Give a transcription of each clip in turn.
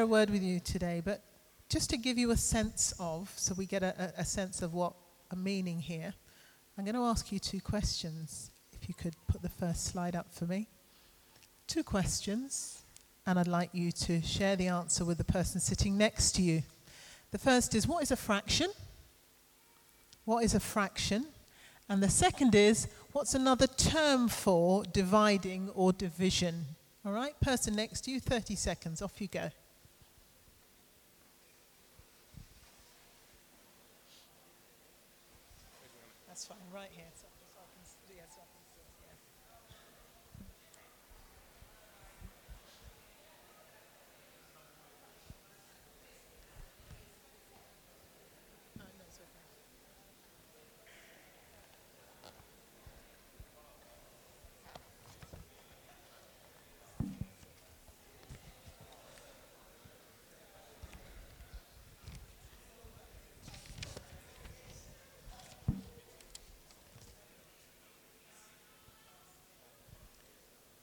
share a word with you today, but just to give you a sense of, so we get a, a sense of what a meaning here, I'm going to ask you two questions. If you could put the first slide up for me. Two questions, and I'd like you to share the answer with the person sitting next to you. The first is what is a fraction? What is a fraction? And the second is what's another term for dividing or division? All right, person next to you, 30 seconds, off you go. That's fine, right here. So, so I can, yeah, so I can see, yeah. Oh, no, it's okay.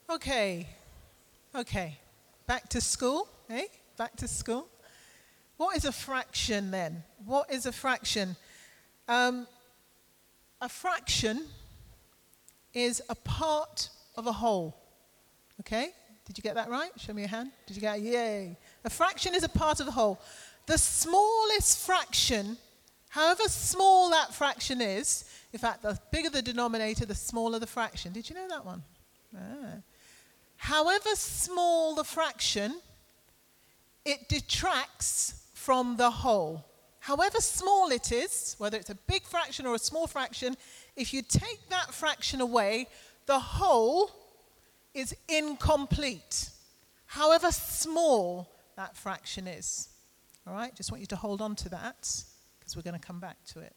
Okay, okay. Back to school, eh? Back to school. What is a fraction then? What is a fraction? Um, a fraction is a part of a whole. Okay? Did you get that right? Show me your hand. Did you get it? Yay. A fraction is a part of the whole. The smallest fraction, however small that fraction is, in fact, the bigger the denominator, the smaller the fraction. Did you know that one? Ah. However small the fraction, it detracts from the whole. However small it is, whether it's a big fraction or a small fraction, if you take that fraction away, the whole is incomplete. However small that fraction is. All right, just want you to hold on to that because we're going to come back to it.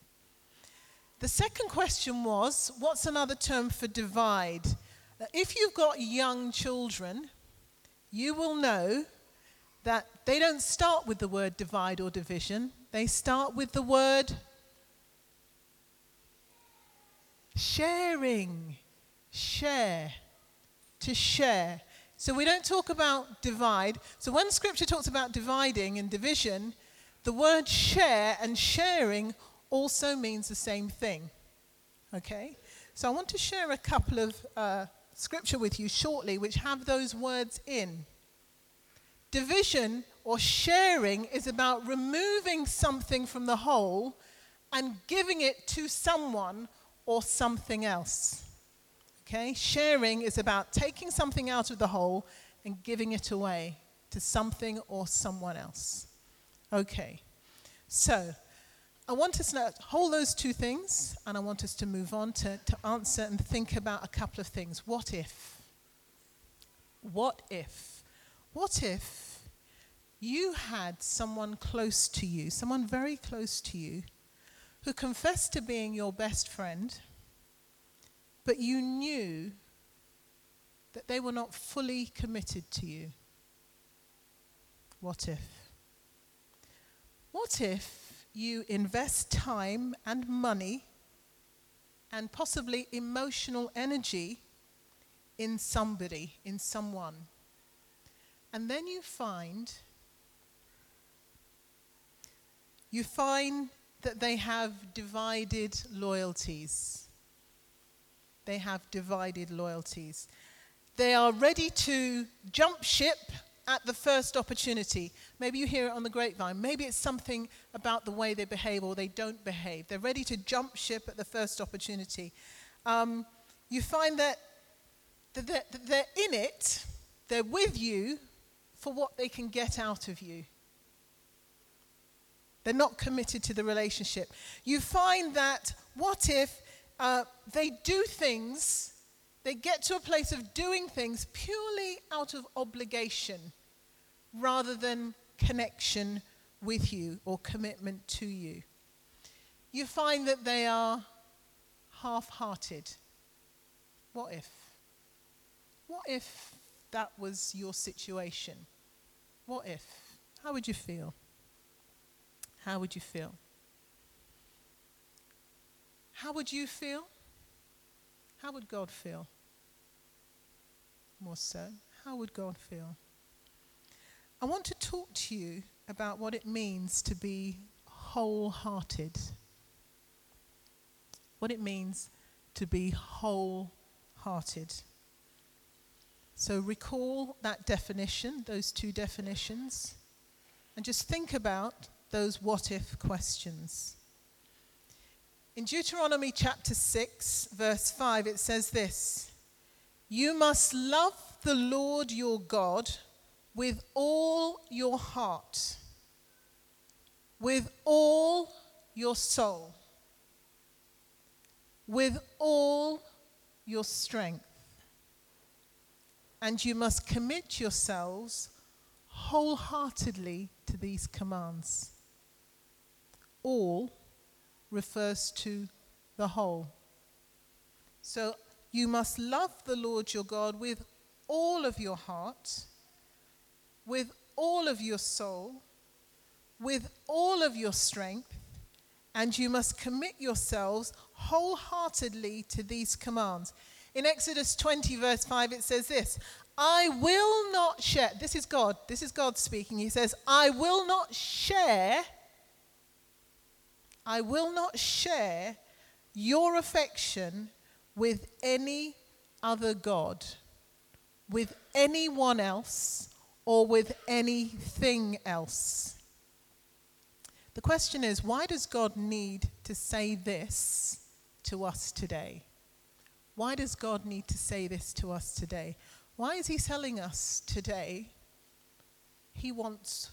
The second question was what's another term for divide? Now, if you've got young children, you will know that they don't start with the word divide or division, they start with the word sharing. Share. To share. So we don't talk about divide. So when scripture talks about dividing and division, the word share and sharing also means the same thing. Okay? So I want to share a couple of uh, scripture with you shortly which have those words in. Division or sharing is about removing something from the whole and giving it to someone or something else. Okay? Sharing is about taking something out of the whole and giving it away to something or someone else. Okay. So, I want us to hold those two things and I want us to move on to, to answer and think about a couple of things. What if? What if? What if you had someone close to you, someone very close to you, who confessed to being your best friend, but you knew that they were not fully committed to you? What if? What if you invest time and money and possibly emotional energy in somebody, in someone. And then you find you find that they have divided loyalties. They have divided loyalties. They are ready to jump ship at the first opportunity. Maybe you hear it on the grapevine. Maybe it's something about the way they behave or they don't behave. They're ready to jump ship at the first opportunity. Um, you find that they're, they're in it, they're with you for what they can get out of you. They're not committed to the relationship. You find that what if uh, they do things, they get to a place of doing things purely out of obligation rather than connection with you or commitment to you. You find that they are half hearted. What if? What if that was your situation? What if? How would you feel? How would you feel? How would you feel? How would God feel? More so, how would God feel? I want to talk to you about what it means to be wholehearted. What it means to be wholehearted. So recall that definition, those two definitions, and just think about those what if questions. In Deuteronomy chapter 6, verse 5, it says this You must love the Lord your God with all your heart, with all your soul, with all your strength. And you must commit yourselves wholeheartedly to these commands. All refers to the whole. So you must love the Lord your God with all of your heart, with all of your soul, with all of your strength, and you must commit yourselves wholeheartedly to these commands. In Exodus 20, verse 5, it says this I will not share, this is God, this is God speaking. He says, I will not share, I will not share your affection with any other God, with anyone else, or with anything else. The question is, why does God need to say this to us today? Why does God need to say this to us today? Why is He telling us today He wants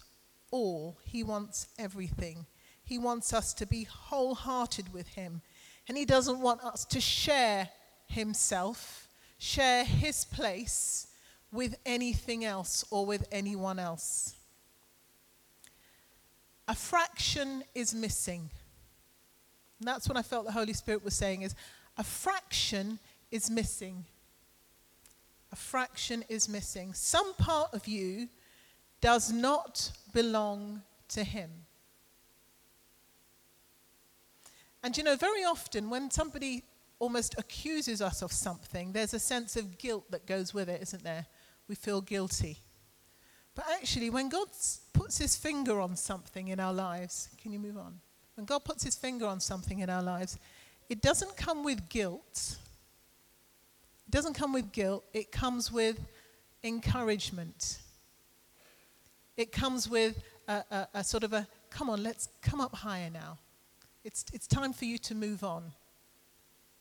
all, He wants everything? He wants us to be wholehearted with Him. And He doesn't want us to share Himself, share His place with anything else or with anyone else. A fraction is missing. And that's what I felt the Holy Spirit was saying is a fraction is missing. A fraction is missing. Some part of you does not belong to Him. And you know, very often when somebody almost accuses us of something, there's a sense of guilt that goes with it, isn't there? We feel guilty. But actually, when God puts his finger on something in our lives, can you move on? When God puts his finger on something in our lives, it doesn't come with guilt, it doesn't come with guilt, it comes with encouragement. It comes with a, a, a, sort of a, come on, let's come up higher now. It's, it's time for you to move on.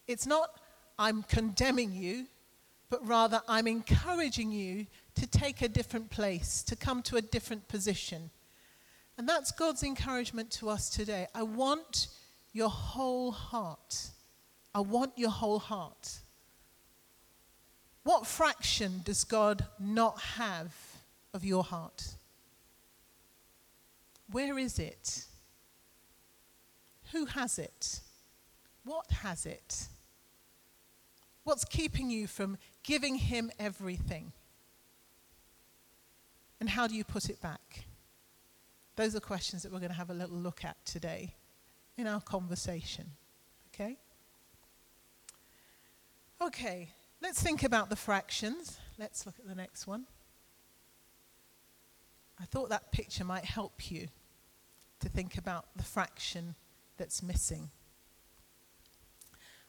It's not, I'm condemning you, but rather I'm encouraging you to take a different place, to come to a different position. And that's God's encouragement to us today. I want your whole heart. I want your whole heart. What fraction does God not have of your heart? Where is it? Who has it? What has it? What's keeping you from giving Him everything? And how do you put it back? Those are questions that we're going to have a little look at today in our conversation. Okay? Okay, Let's think about the fractions. Let's look at the next one. I thought that picture might help you to think about the fraction that's missing.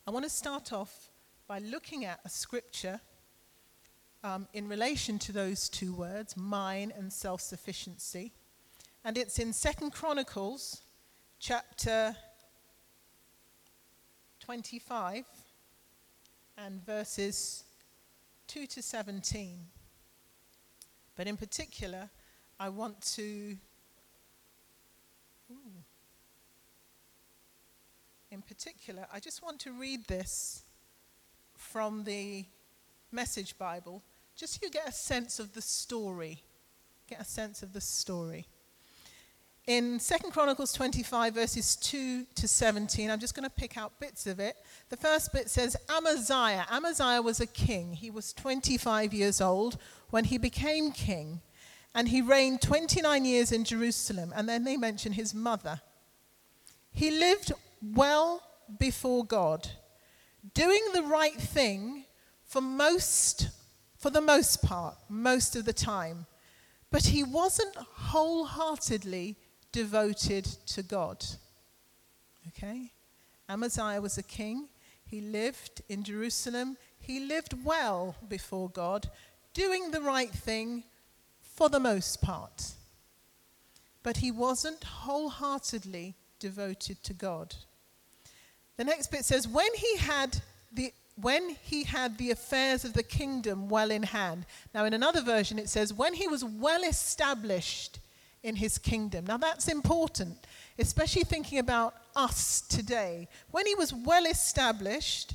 I want to start off by looking at a scripture um, in relation to those two words, mine and self sufficiency. And it's in Second Chronicles chapter 25 and verses 2 to 17. But in particular, I want to. In particular, I just want to read this from the Message Bible, just so you get a sense of the story. Get a sense of the story in 2 Chronicles 25, verses 2 to 17, I'm just going to pick out bits of it. The first bit says Amaziah. Amaziah was a king. He was 25 years old when he became king, and he reigned 29 years in Jerusalem. And then they mention his mother. He lived well before God, doing the right thing for most, for the most part, most of the time but he wasn't wholeheartedly devoted to God. Okay? Amaziah was a king. He lived in Jerusalem. He lived well before God, doing the right thing for the most part. But he wasn't wholeheartedly devoted to God. The next bit says, when he had the when he had the affairs of the kingdom well in hand. Now, in another version, it says, when he was well established in his kingdom. Now, that's important, especially thinking about us today. When he was well established,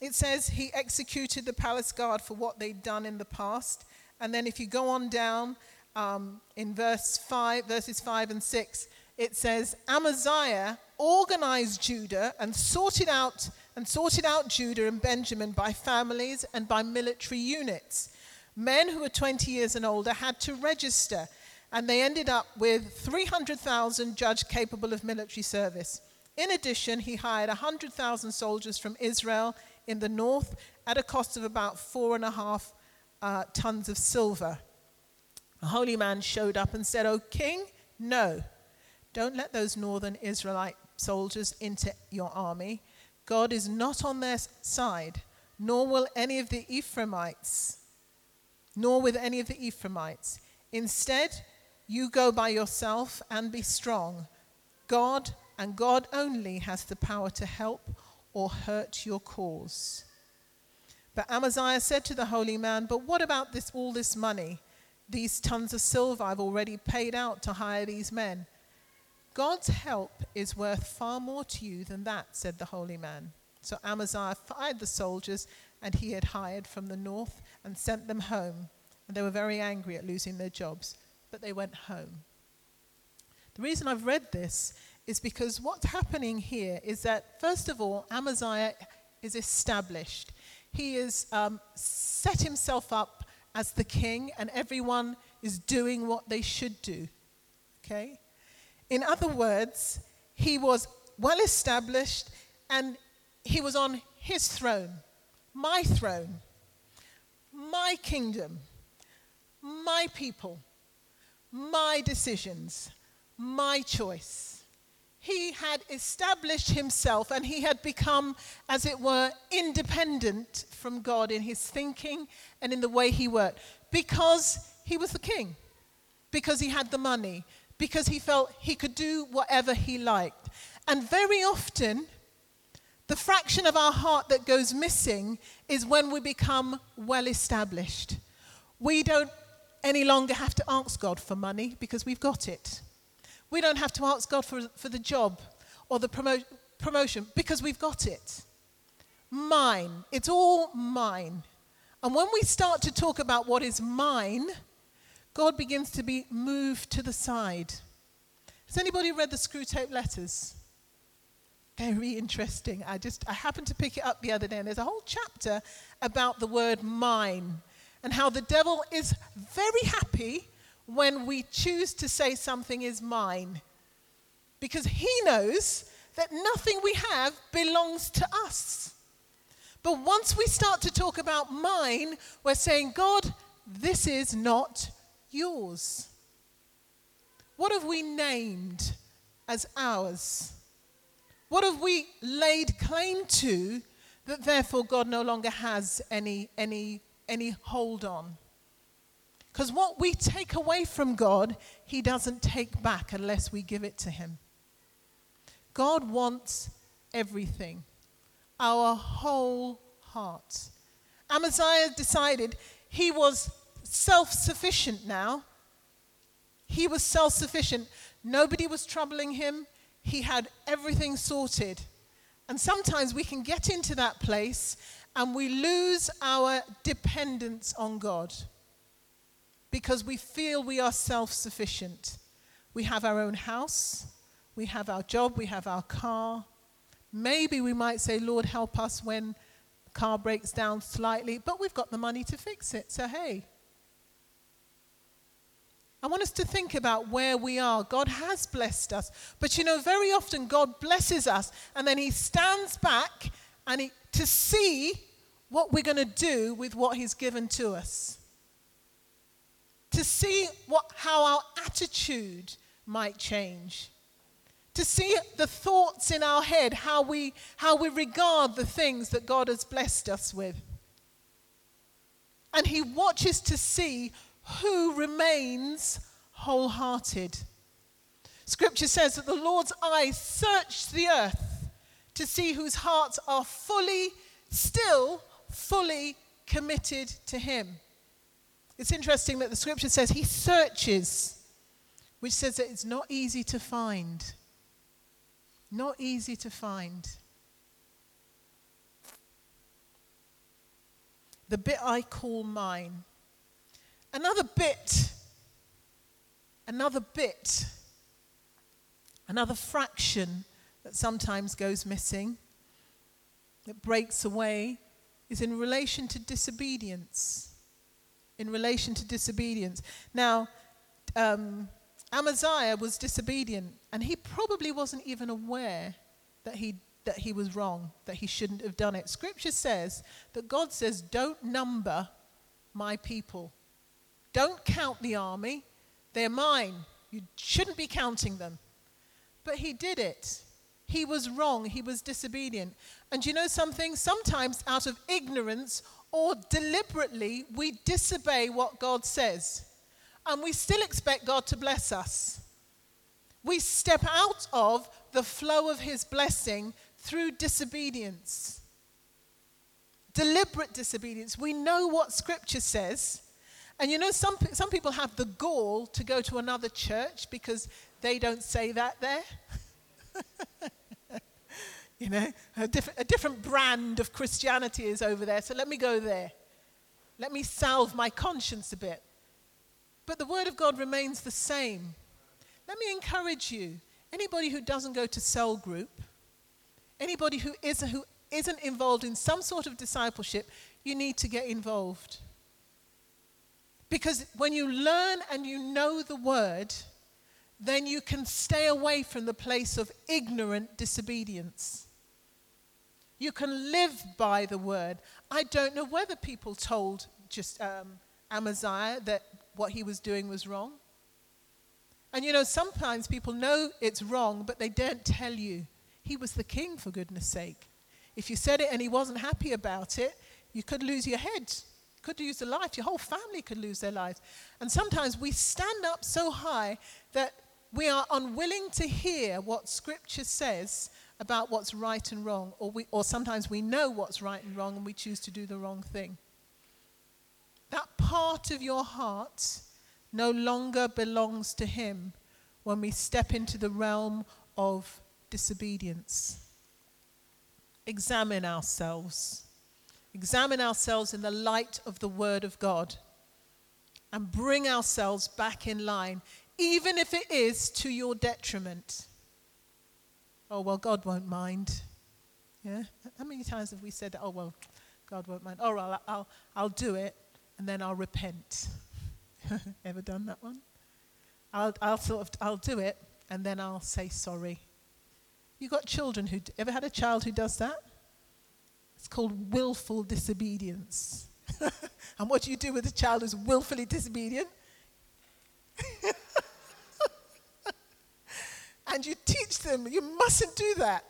it says he executed the palace guard for what they'd done in the past. And then, if you go on down um, in verse 5, verses 5 and 6, it says Amaziah organized Judah and sorted out and sorted out Judah and Benjamin by families and by military units. Men who were 20 years and older had to register, and they ended up with 300,000 judged capable of military service. In addition, he hired 100,000 soldiers from Israel in the north at a cost of about four and a half uh, tons of silver. A holy man showed up and said, O king, no, don't let those northern Israelite soldiers into your army. God is not on their side, nor will any of the Ephraimites, nor with any of the Ephraimites. Instead, you go by yourself and be strong. God and God only has the power to help or hurt your cause. But Amaziah said to the holy man, But what about this all this money? These tons of silver I've already paid out to hire these men. God's help is worth far more to you than that, said the holy man. So Amaziah fired the soldiers and he had hired from the north and sent them home. And they were very angry at losing their jobs, but they went home. The reason I've read this is because what's happening here is that, first of all, Amaziah is established. He has um, set himself up as the king, and everyone is doing what they should do. Okay? In other words, he was well established and he was on his throne, my throne, my kingdom, my people, my decisions, my choice. He had established himself and he had become, as it were, independent from God in his thinking and in the way he worked because he was the king, because he had the money, because he felt he could do whatever he liked. And very often, the fraction of our heart that goes missing is when we become well established. We don't any longer have to ask God for money because we've got it. We don't have to ask God for, for the job or the promo- promotion because we've got it. Mine. It's all mine. And when we start to talk about what is mine, God begins to be moved to the side. Has anybody read the Screwtape letters? Very interesting. I just I happened to pick it up the other day, and there's a whole chapter about the word mine and how the devil is very happy when we choose to say something is mine. Because he knows that nothing we have belongs to us. But once we start to talk about mine, we're saying, God, this is not yours? What have we named as ours? What have we laid claim to that therefore God no longer has any, any, any hold on? Because what we take away from God, He doesn't take back unless we give it to Him. God wants everything, our whole heart. Amaziah decided he was self sufficient now. He was self sufficient. Nobody was troubling him. He had everything sorted. And sometimes we can get into that place and we lose our dependence on God because we feel we are self sufficient. We have our own house, we have our job, we have our car. Maybe we might say, Lord, help us when car breaks down slightly, but we've got the money to fix it. So, hey, I want us to think about where we are. God has blessed us. But you know, very often God blesses us and then He stands back and he, to see what we're going to do with what He's given to us. to see what, how our attitude might change, to see the thoughts in our head, how we, how we regard the things that God has blessed us with. And He watches to see who remains wholehearted. Scripture says that the Lord's eyes search the earth to see whose hearts are fully, still fully committed to Him. It's interesting that the scripture says He searches, which says that it's not easy to find. Not easy to find. The bit I call mine. Another bit, another bit Another fraction that sometimes goes missing, that breaks away, is in relation to disobedience. In relation to disobedience. Now, um, Amaziah was disobedient, and he probably wasn't even aware that he, that he was wrong, that he shouldn't have done it. Scripture says that God says, Don't number my people, don't count the army, they're mine. You shouldn't be counting them. But he did it. He was wrong. He was disobedient. And you know something? Sometimes, out of ignorance or deliberately, we disobey what God says. And we still expect God to bless us. We step out of the flow of his blessing through disobedience. Deliberate disobedience. We know what scripture says. And you know, some, some people have the gall to go to another church because they don't say that there. you know, a, diff- a different brand of Christianity is over there, so let me go there. Let me salve my conscience a bit. But the Word of God remains the same. Let me encourage you anybody who doesn't go to cell group, anybody who isn't, who isn't involved in some sort of discipleship, you need to get involved. Because when you learn and you know the Word, then you can stay away from the place of ignorant disobedience. You can live by the word. I don't know whether people told just um, Amaziah that what he was doing was wrong. And you know, sometimes people know it's wrong, but they don't tell you. He was the king, for goodness sake. If you said it and he wasn't happy about it, you could lose your head, could lose a life. Your whole family could lose their lives. And sometimes we stand up so high that we are unwilling to hear what Scripture says about what's right and wrong, or, we, or sometimes we know what's right and wrong and we choose to do the wrong thing. That part of your heart no longer belongs to Him when we step into the realm of disobedience. Examine ourselves. Examine ourselves in the light of the Word of God and bring ourselves back in line even if it is to your detriment. Oh, well, God won't mind. Yeah? How many times have we said, oh, well, God won't mind? Oh, I'll, I'll, I'll do it and then I'll repent. Ever done that one? I'll, I'll sort of, I'll do it and then I'll say sorry. You got children who, ever had a child who does that? It's called willful disobedience. and what do you do with a child who's willfully disobedient? and you teach them, you mustn't do that.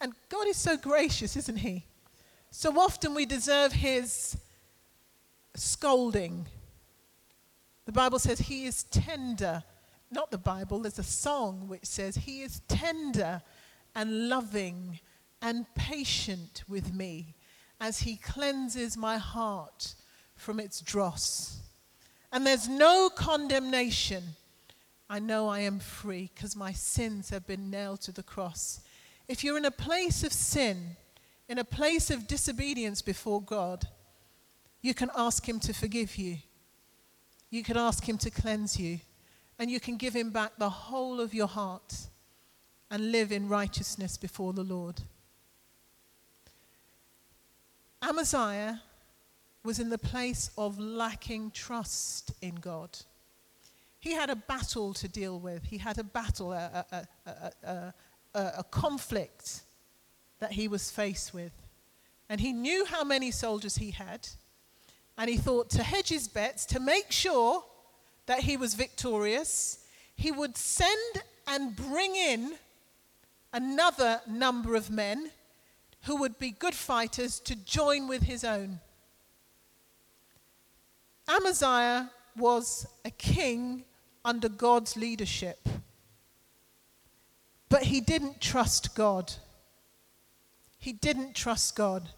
And God is so gracious, isn't He? So often we deserve His scolding. The Bible says He is tender. Not the Bible, there's a song which says He is tender and loving and patient with me as He cleanses my heart from its dross. And there's no condemnation I know I am free because my sins have been nailed to the cross. If you're in a place of sin, in a place of disobedience before God, you can ask Him to forgive you. You can ask Him to cleanse you. And you can give Him back the whole of your heart and live in righteousness before the Lord. Amaziah was in the place of lacking trust in God. He had a battle to deal with. He had a battle, a, a, a, a, conflict that he was faced with. And he knew how many soldiers he had. And he thought to hedge his bets, to make sure that he was victorious, he would send and bring in another number of men who would be good fighters to join with his own. Amaziah was a king under God's leadership, but he didn't trust God. He didn't trust God.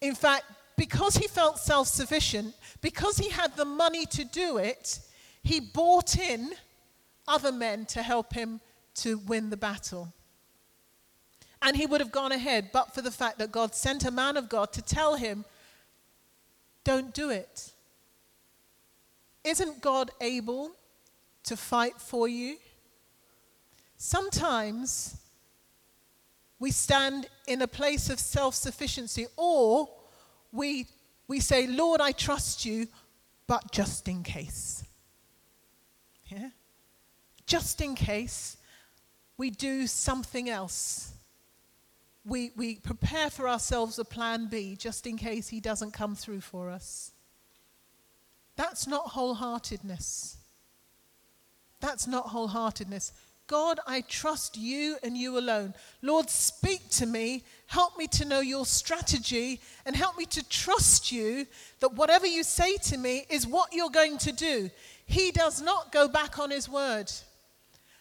In fact, because he felt self sufficient, because he had the money to do it, he bought in other men to help him to win the battle. And he would have gone ahead, but for the fact that God sent a man of God to tell him, don't do it. Isn't God able to fight for you? Sometimes we stand in a place of self sufficiency, or we, we say, Lord, I trust you, but just in case. Yeah? Just in case we do something else. We, we prepare for ourselves a plan B just in case he doesn't come through for us. That's not wholeheartedness. That's not wholeheartedness. God, I trust you and you alone. Lord, speak to me. Help me to know your strategy and help me to trust you that whatever you say to me is what you're going to do. He does not go back on his word.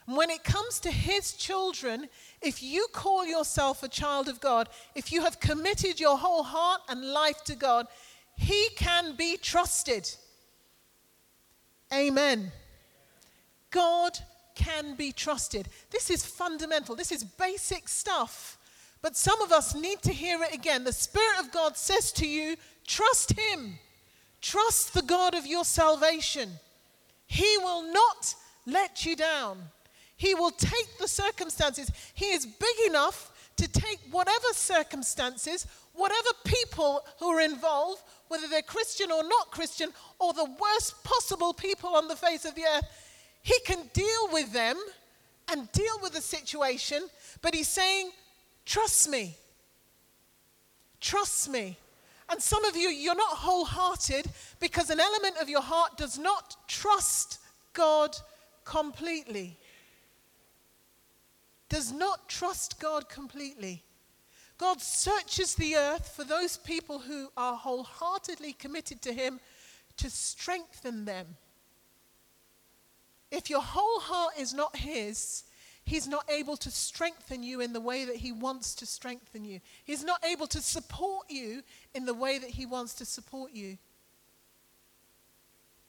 When it comes to his children, if you call yourself a child of God, if you have committed your whole heart and life to God, he can be trusted. Amen. God can be trusted. This is fundamental, this is basic stuff. But some of us need to hear it again. The Spirit of God says to you, trust Him. Trust the God of your salvation. He will not let you down. He will take the circumstances. He is big enough to take whatever circumstances, whatever people who are involved, whether they're Christian or not Christian, or the worst possible people on the face of the earth, he can deal with them and deal with the situation, but he's saying, Trust me. Trust me. And some of you, you're not wholehearted because an element of your heart does not trust God completely. Does not trust God completely. God searches the earth for those people who are wholeheartedly committed to Him to strengthen them. If your whole heart is not His, He's not able to strengthen you in the way that He wants to strengthen you. He's not able to support you in the way that He wants to support you.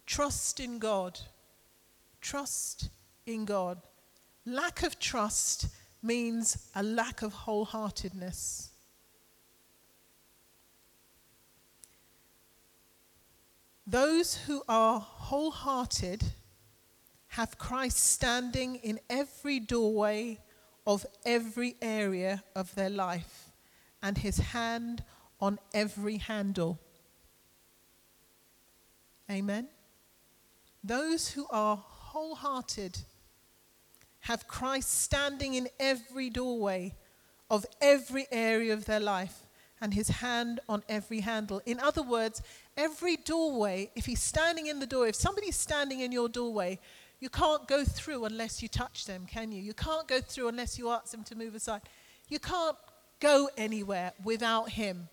Trust in God. Trust in God. Lack of trust means a lack of wholeheartedness. Those who are wholehearted have Christ standing in every doorway of every area of their life and his hand on every handle. Amen. Those who are wholehearted have Christ standing in every doorway of every area of their life and his hand on every handle. In other words, every doorway, if he's standing in the door, if somebody's standing in your doorway, you can't go through unless you touch them, can you? You can't go through unless you ask them to move aside. You can't go anywhere without Him.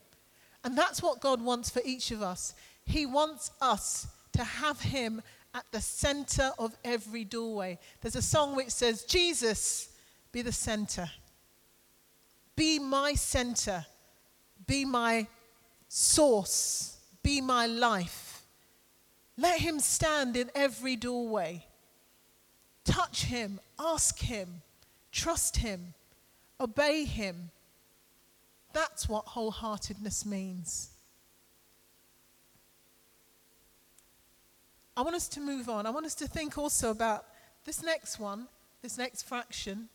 And that's what God wants for each of us. He wants us to have Him at the center of every doorway. There's a song which says, Jesus, be the center. Be my center. Be my source. Be my life. Let Him stand in every doorway. Touch him, ask him, trust him, obey him. That's what wholeheartedness means. I want us to move on. I want us to think also about this next one, this next fraction.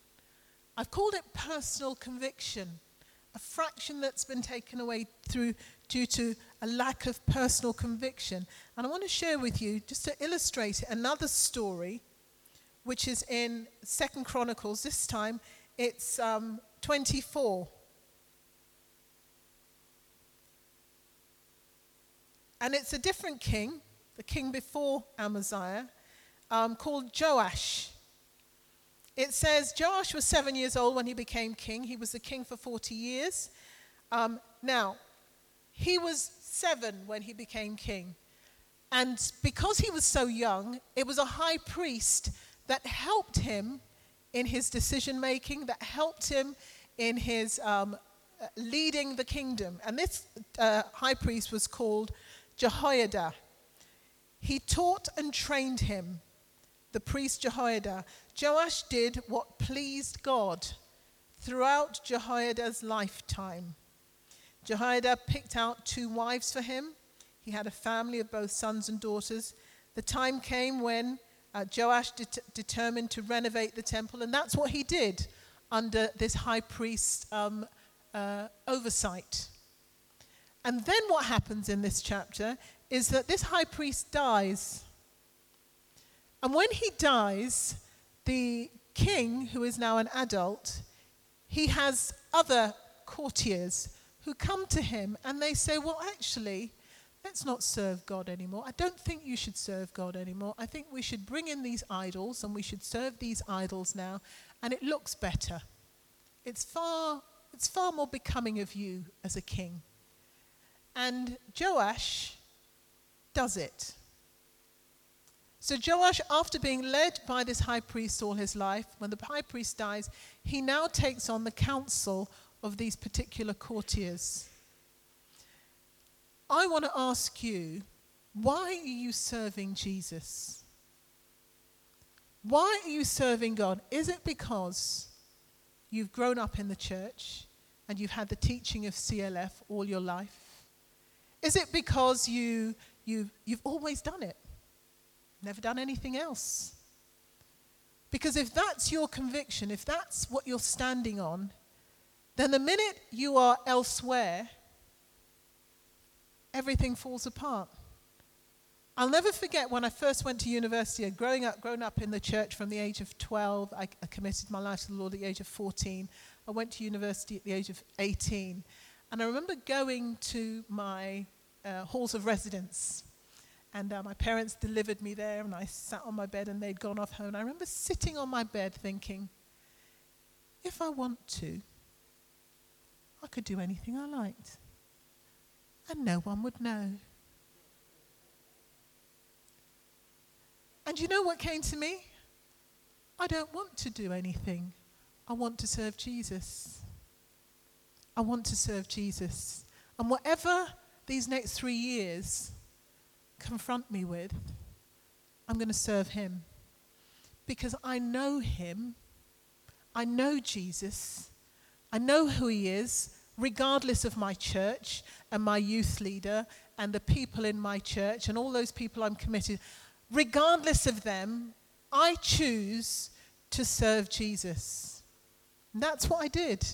I've called it personal conviction, a fraction that's been taken away through due to a lack of personal conviction. And I want to share with you, just to illustrate it, another story which is in Second Chronicles. This time it's um, 24. And it's a different king, the king before Amaziah. um, called Joash. It says Joash was seven years old when he became king. He was the king for 40 years. Um, now, he was seven when he became king. And because he was so young, it was a high priest that helped him in his decision making, that helped him in his um, leading the kingdom. And this uh, high priest was called Jehoiada. He taught and trained him, the priest Jehoiada. Joash did what pleased God throughout Jehoiada's lifetime. Jehoiada picked out two wives for him. He had a family of both sons and daughters. The time came when uh, Joash det- determined to renovate the temple, and that's what he did under this high priest's um, uh, oversight. And then what happens in this chapter is that this high priest dies. And when he dies, the king, who is now an adult, he has other courtiers who come to him and they say, Well, actually, let's not serve God anymore. I don't think you should serve God anymore. I think we should bring in these idols and we should serve these idols now, and it looks better. It's far, it's far more becoming of you as a king. And Joash does it. So Joash, after being led by this high priest all his life, when the high priest dies, he now takes on the counsel of these particular courtiers. I want to ask you, why are you serving Jesus? Why are you serving God? Is it because you've grown up in the church and you've had the teaching of CLF all your life? Is it because you, you, you've always done it? Never done anything else? Because if that's your conviction, if that's what you're standing on, then the minute you are elsewhere, everything falls apart. I'll never forget when I first went to university, growing up, grown up in the church from the age of 12. I, I committed my life to the Lord at the age of 14. I went to university at the age of 18. And I remember going to my uh, halls of residence. And uh, my parents delivered me there, and I sat on my bed, and they'd gone off home. And I remember sitting on my bed thinking, if I want to, I could do anything I liked, and no one would know. And you know what came to me? I don't want to do anything. I want to serve Jesus. I want to serve Jesus. And whatever these next three years confront me with, I'm going to serve him. Because I know him. I know Jesus. I know who he is, regardless of my church and my youth leader and the people in my church and all those people I'm committed regardless of them, I choose to serve Jesus. And that's what I did.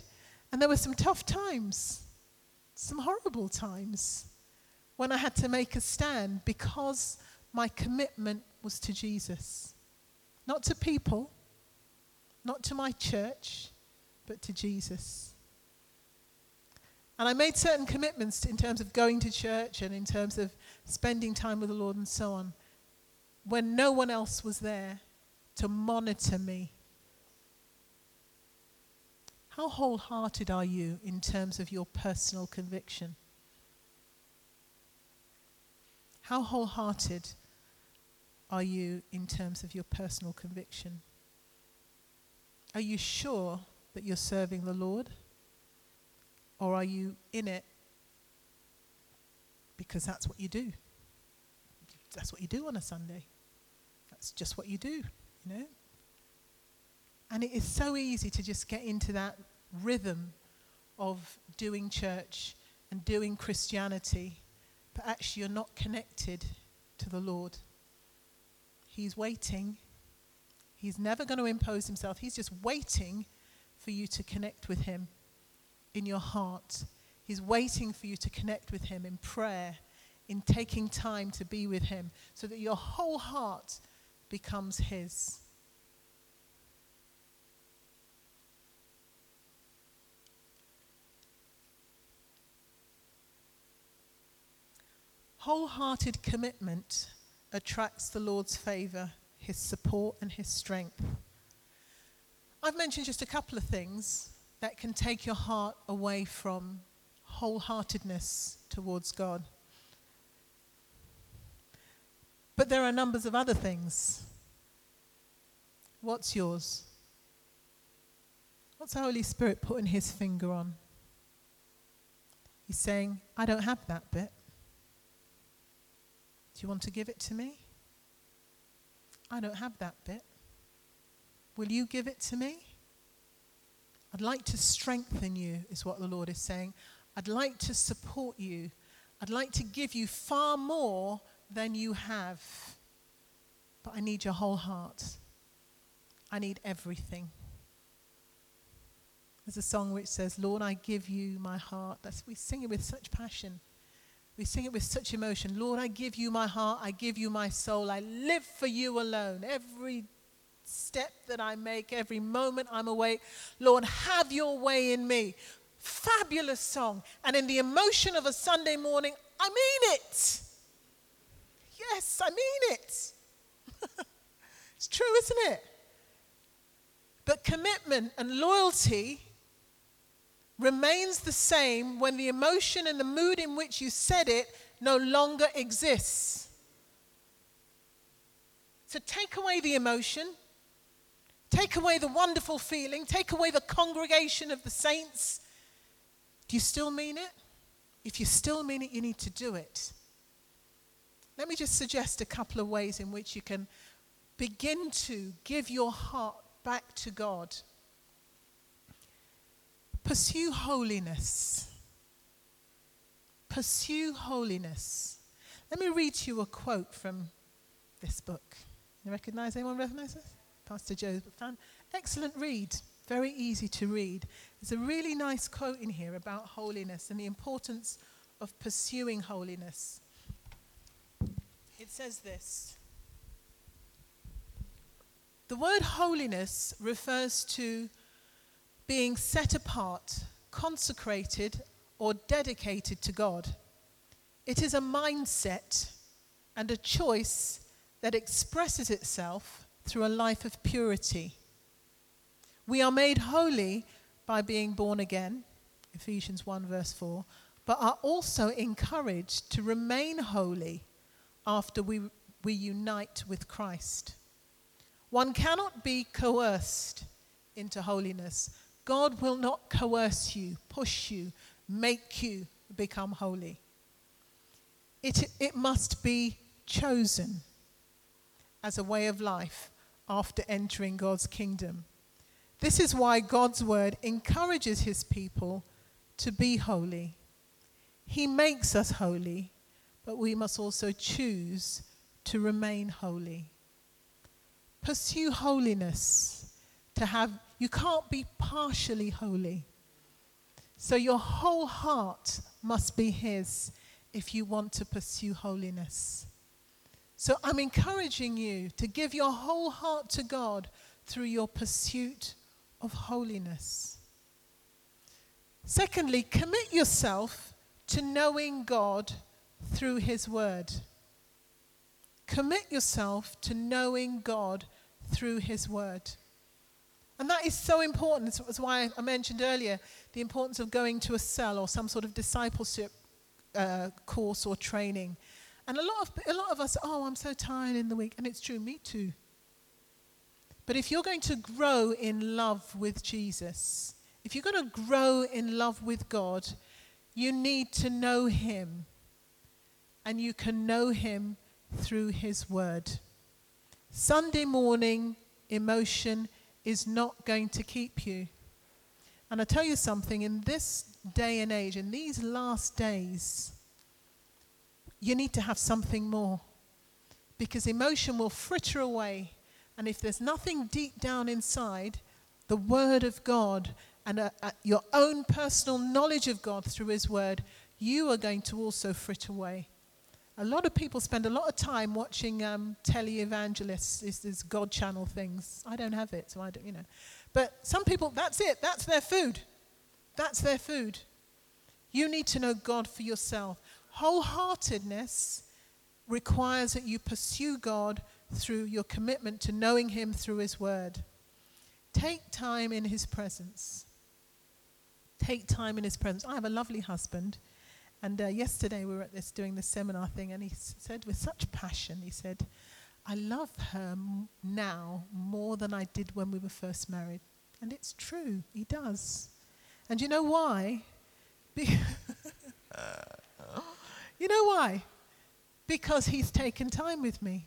And there were some tough times, some horrible times, when I had to make a stand because my commitment was to Jesus. Not to people, not to my church, but to Jesus. And I made certain commitments in terms of going to church and in terms of spending time with the Lord and so on when no one else was there to monitor me? How wholehearted are you in terms of your personal conviction? How wholehearted are you in terms of your personal conviction? Are you sure that you're serving the Lord? Or are you in it because that's what you do? That's what you do on a Sunday. That's just what you do, you know? And it is so easy to just get into that rhythm of doing church and doing Christianity, but actually you're not connected to the Lord. He's waiting. He's never going to impose himself. He's just waiting for you to connect with him in your heart. He's waiting for you to connect with him in prayer, in taking time to be with him, so that your whole heart becomes his. Wholehearted commitment attracts the Lord's favor. His support, and His strength. I've mentioned just a couple of things that can take your heart away from wholeheartedness towards God. But there are numbers of other things. What's yours? What's the Holy Spirit putting his finger on? He's saying, I don't have that bit. Do you want to give it to me? I don't have that bit. Will you give it to me? I'd like to strengthen you, is what the Lord is saying. I'd like to support you. I'd like to give you far more than you have. But I need your whole heart. I need everything. There's a song which says, Lord, I give you my heart. That's, we sing it with such passion. We sing it with such emotion. Lord, I give you my heart. I give you my soul. I live for you alone. Every step that I make, every moment I'm awake, Lord, have your way in me. Fabulous song. And in the emotion of a Sunday morning, I mean it. Yes, I mean it. it's true, isn't it? But commitment and loyalty remains the same when the emotion and the mood in which you said it no longer exists. So take away the emotion, take away the wonderful feeling, take away the congregation of the saints. Do you still mean it? If you still mean it, you need to do it. Let me just suggest a couple of ways in which you can begin to give your heart back to God. Pursue holiness. Pursue holiness. Let me read you a quote from this book. You recognize anyone recognize this? Pastor Joe found excellent read, very easy to read. There's a really nice quote in here about holiness and the importance of pursuing holiness. It says this The word holiness refers to being set apart, consecrated, or dedicated to God. It is a mindset and a choice that expresses itself through a life of purity. We are made holy by being born again, Ephesians 1, verse 4, but are also encouraged to remain holy after we, we unite with Christ. One cannot be coerced into holiness. God will not coerce you, push you, make you become holy. It, it must be chosen as a way of life after entering God's kingdom. This is why God's word encourages his people to be holy. He makes us holy but we must also choose to remain holy. Pursue holiness to have, you can't be partially holy. So your whole heart must be His if you want to pursue holiness. So I'm encouraging you to give your whole heart to God through your pursuit of holiness. Secondly, commit yourself to knowing God through His Word. Commit yourself to knowing God through His Word. And that is so important. That's why I mentioned earlier the importance of going to a cell or some sort of discipleship uh, course or training. And a lot, of, a lot of us, oh, I'm so tired in the week. And it's true, me too. But if you're going to grow in love with Jesus, if you're going to grow in love with God, you need to know Him and you can know Him through His Word. Sunday morning emotion is not going to keep you. And I tell you something, in this day and age, in these last days, you need to have something more. Because emotion will fritter away. And if there's nothing deep down inside, the Word of God and a, a, your own personal knowledge of God through His Word, you are going to also fritter away. A lot of people spend a lot of time watching um, televangelists, this God channel things. I don't have it, so I don't, you know. But some people, that's it. That's their food. That's their food. You need to know God for yourself. Wholeheartedness requires that you pursue God through your commitment to knowing Him through His Word. Take time in His presence. Take time in His presence. I have a lovely husband. And uh, yesterday we were at this doing the seminar thing, and he s- said with such passion, he said, I love her m- now more than I did when we were first married. And it's true, he does. And you know why? Be- you know why? Because he's taken time with me.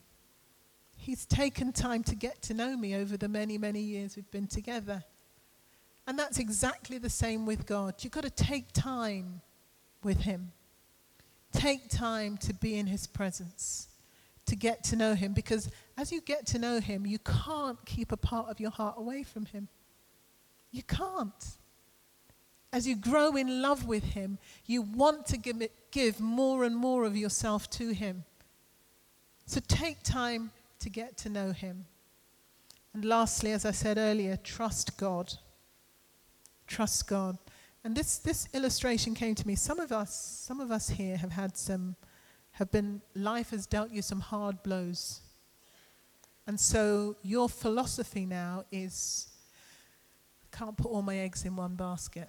He's taken time to get to know me over the many, many years we've been together. And that's exactly the same with God. You've got to take time with Him. Take time to be in His presence, to get to know Him, because as you get to know Him, you can't keep a part of your heart away from Him. You can't. As you grow in love with Him, you want to give, it, give more and more of yourself to Him. So take time to get to know Him. And lastly, as I said earlier, trust God. Trust God. And this, this illustration came to me. Some of us, some of us here have had some, have been, life has dealt you some hard blows. And so your philosophy now is, can't put all my eggs in one basket.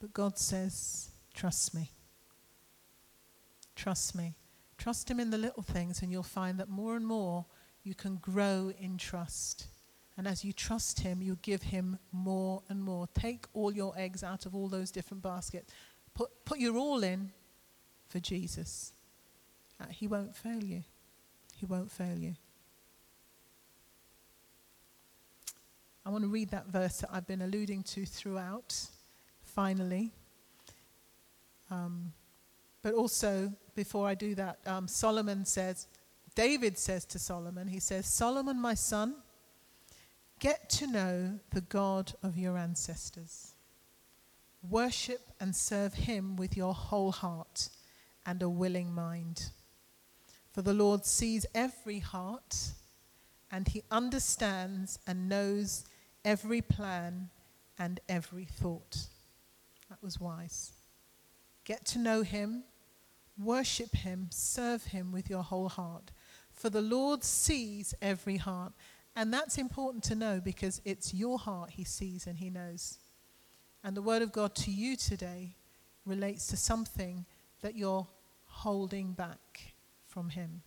But God says, trust me. Trust me. Trust Him in the little things, and you'll find that more and more you can grow in trust. And as you trust Him, you give Him more and more. Take all your eggs out of all those different baskets. Put, put your all in for Jesus. Uh, he won't fail you. He won't fail you. I want to read that verse that I've been alluding to throughout, finally. Um, but also, before I do that, um, Solomon says, David says to Solomon, he says, Solomon, my son, get to know the God of your ancestors. Worship and serve him with your whole heart and a willing mind. For the Lord sees every heart and he understands and knows every plan and every thought. That was wise. Get to know him, worship him, serve him with your whole heart. For the Lord sees every heart. And that's important to know because it's your heart he sees and he knows. And the word of God to you today relates to something that you're holding back from him.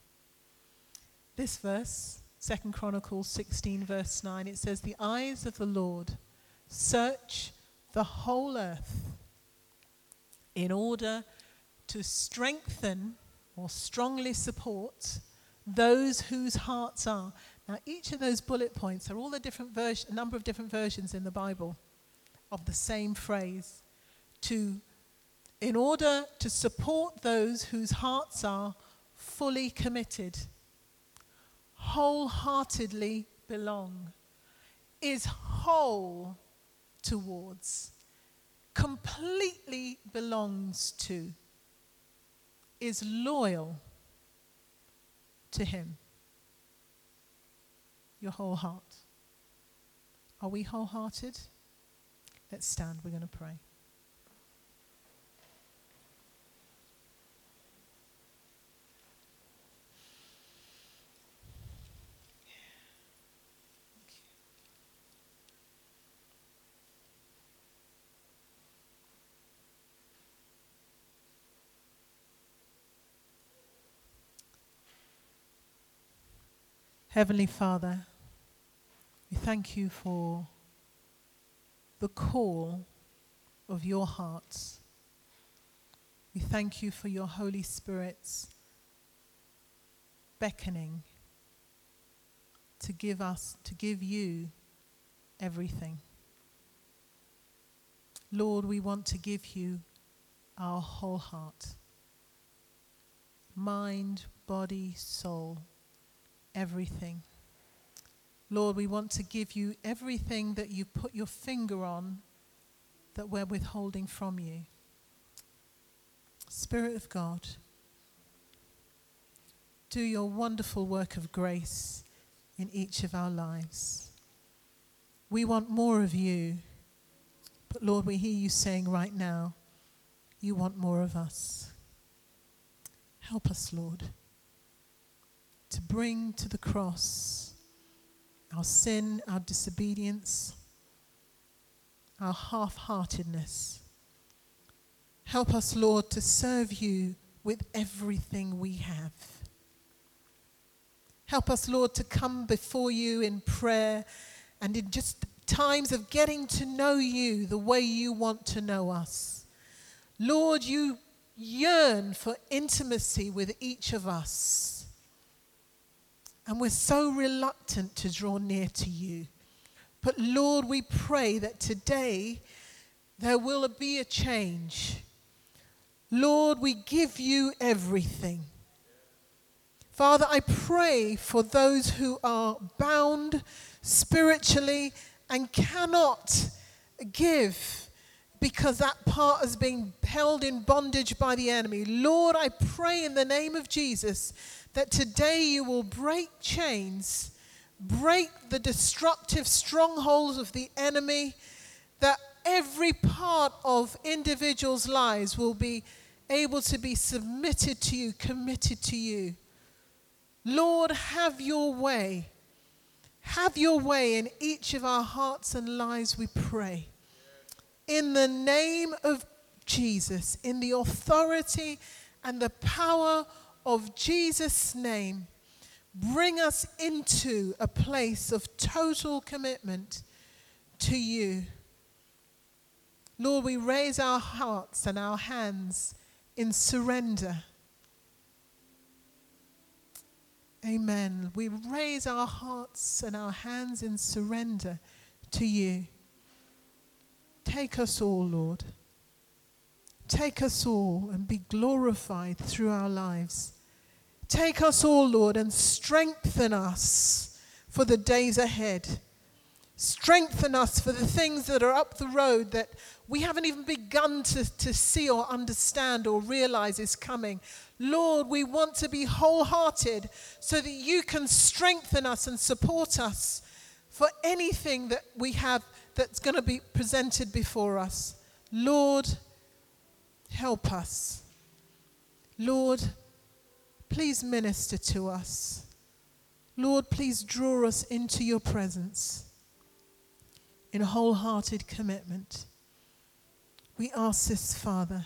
This verse, Second Chronicles 16, verse 9, it says, The eyes of the Lord search the whole earth in order to strengthen or strongly support those whose hearts are. Now, each of those bullet points are all the different version, a number of different versions in the Bible of the same phrase. To, in order to support those whose hearts are fully committed, wholeheartedly belong, is whole towards, completely belongs to, is loyal to Him. Your whole heart. Are we wholehearted? Let's stand. We're going to pray. Heavenly Father, we thank you for the call of your hearts. We thank you for your Holy Spirit's beckoning to give us, to give you everything. Lord, we want to give you our whole heart mind, body, soul, everything. Lord, we want to give you everything that you put your finger on that we're withholding from you. Spirit of God, do your wonderful work of grace in each of our lives. We want more of you, but Lord, we hear you saying right now, you want more of us. Help us, Lord. to bring to the cross our sin, our disobedience, our half heartedness. Help us, Lord, to serve you with everything we have. Help us, Lord, to come before you in prayer and in just times of getting to know you the way you want to know us. Lord, you yearn for intimacy with each of us. And we're so reluctant to draw near to you. But Lord, we pray that today there will be a change. Lord, we give you everything. Father, I pray for those who are bound spiritually and cannot give because that part has been held in bondage by the enemy. Lord, I pray in the name of Jesus that today you will break chains, break the destructive strongholds of the enemy, that every part of individuals' lives will be able to be submitted to you, committed to you. Lord, have your way. Have your way in each of our hearts and lives, we pray in the name of Jesus, in the authority and the power of Jesus' name, bring us into a place of total commitment to you. Lord, we raise our hearts and our hands in surrender. Amen. We raise our hearts and our hands in surrender to you. Take us all, Lord. Take us all and be glorified through our lives. Take us all, Lord, and strengthen us for the days ahead. Strengthen us for the things that are up the road that we haven't even begun to, to see or understand or realize is coming. Lord, we want to be wholehearted so that you can strengthen us and support us for anything that we have that's going to be presented before us. Lord, Help us. Lord, please minister to us. Lord, please draw us into your presence in wholehearted commitment. We ask this, Father,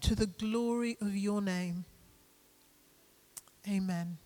to the glory of your name. Amen.